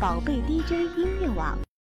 宝贝 dj 音乐网。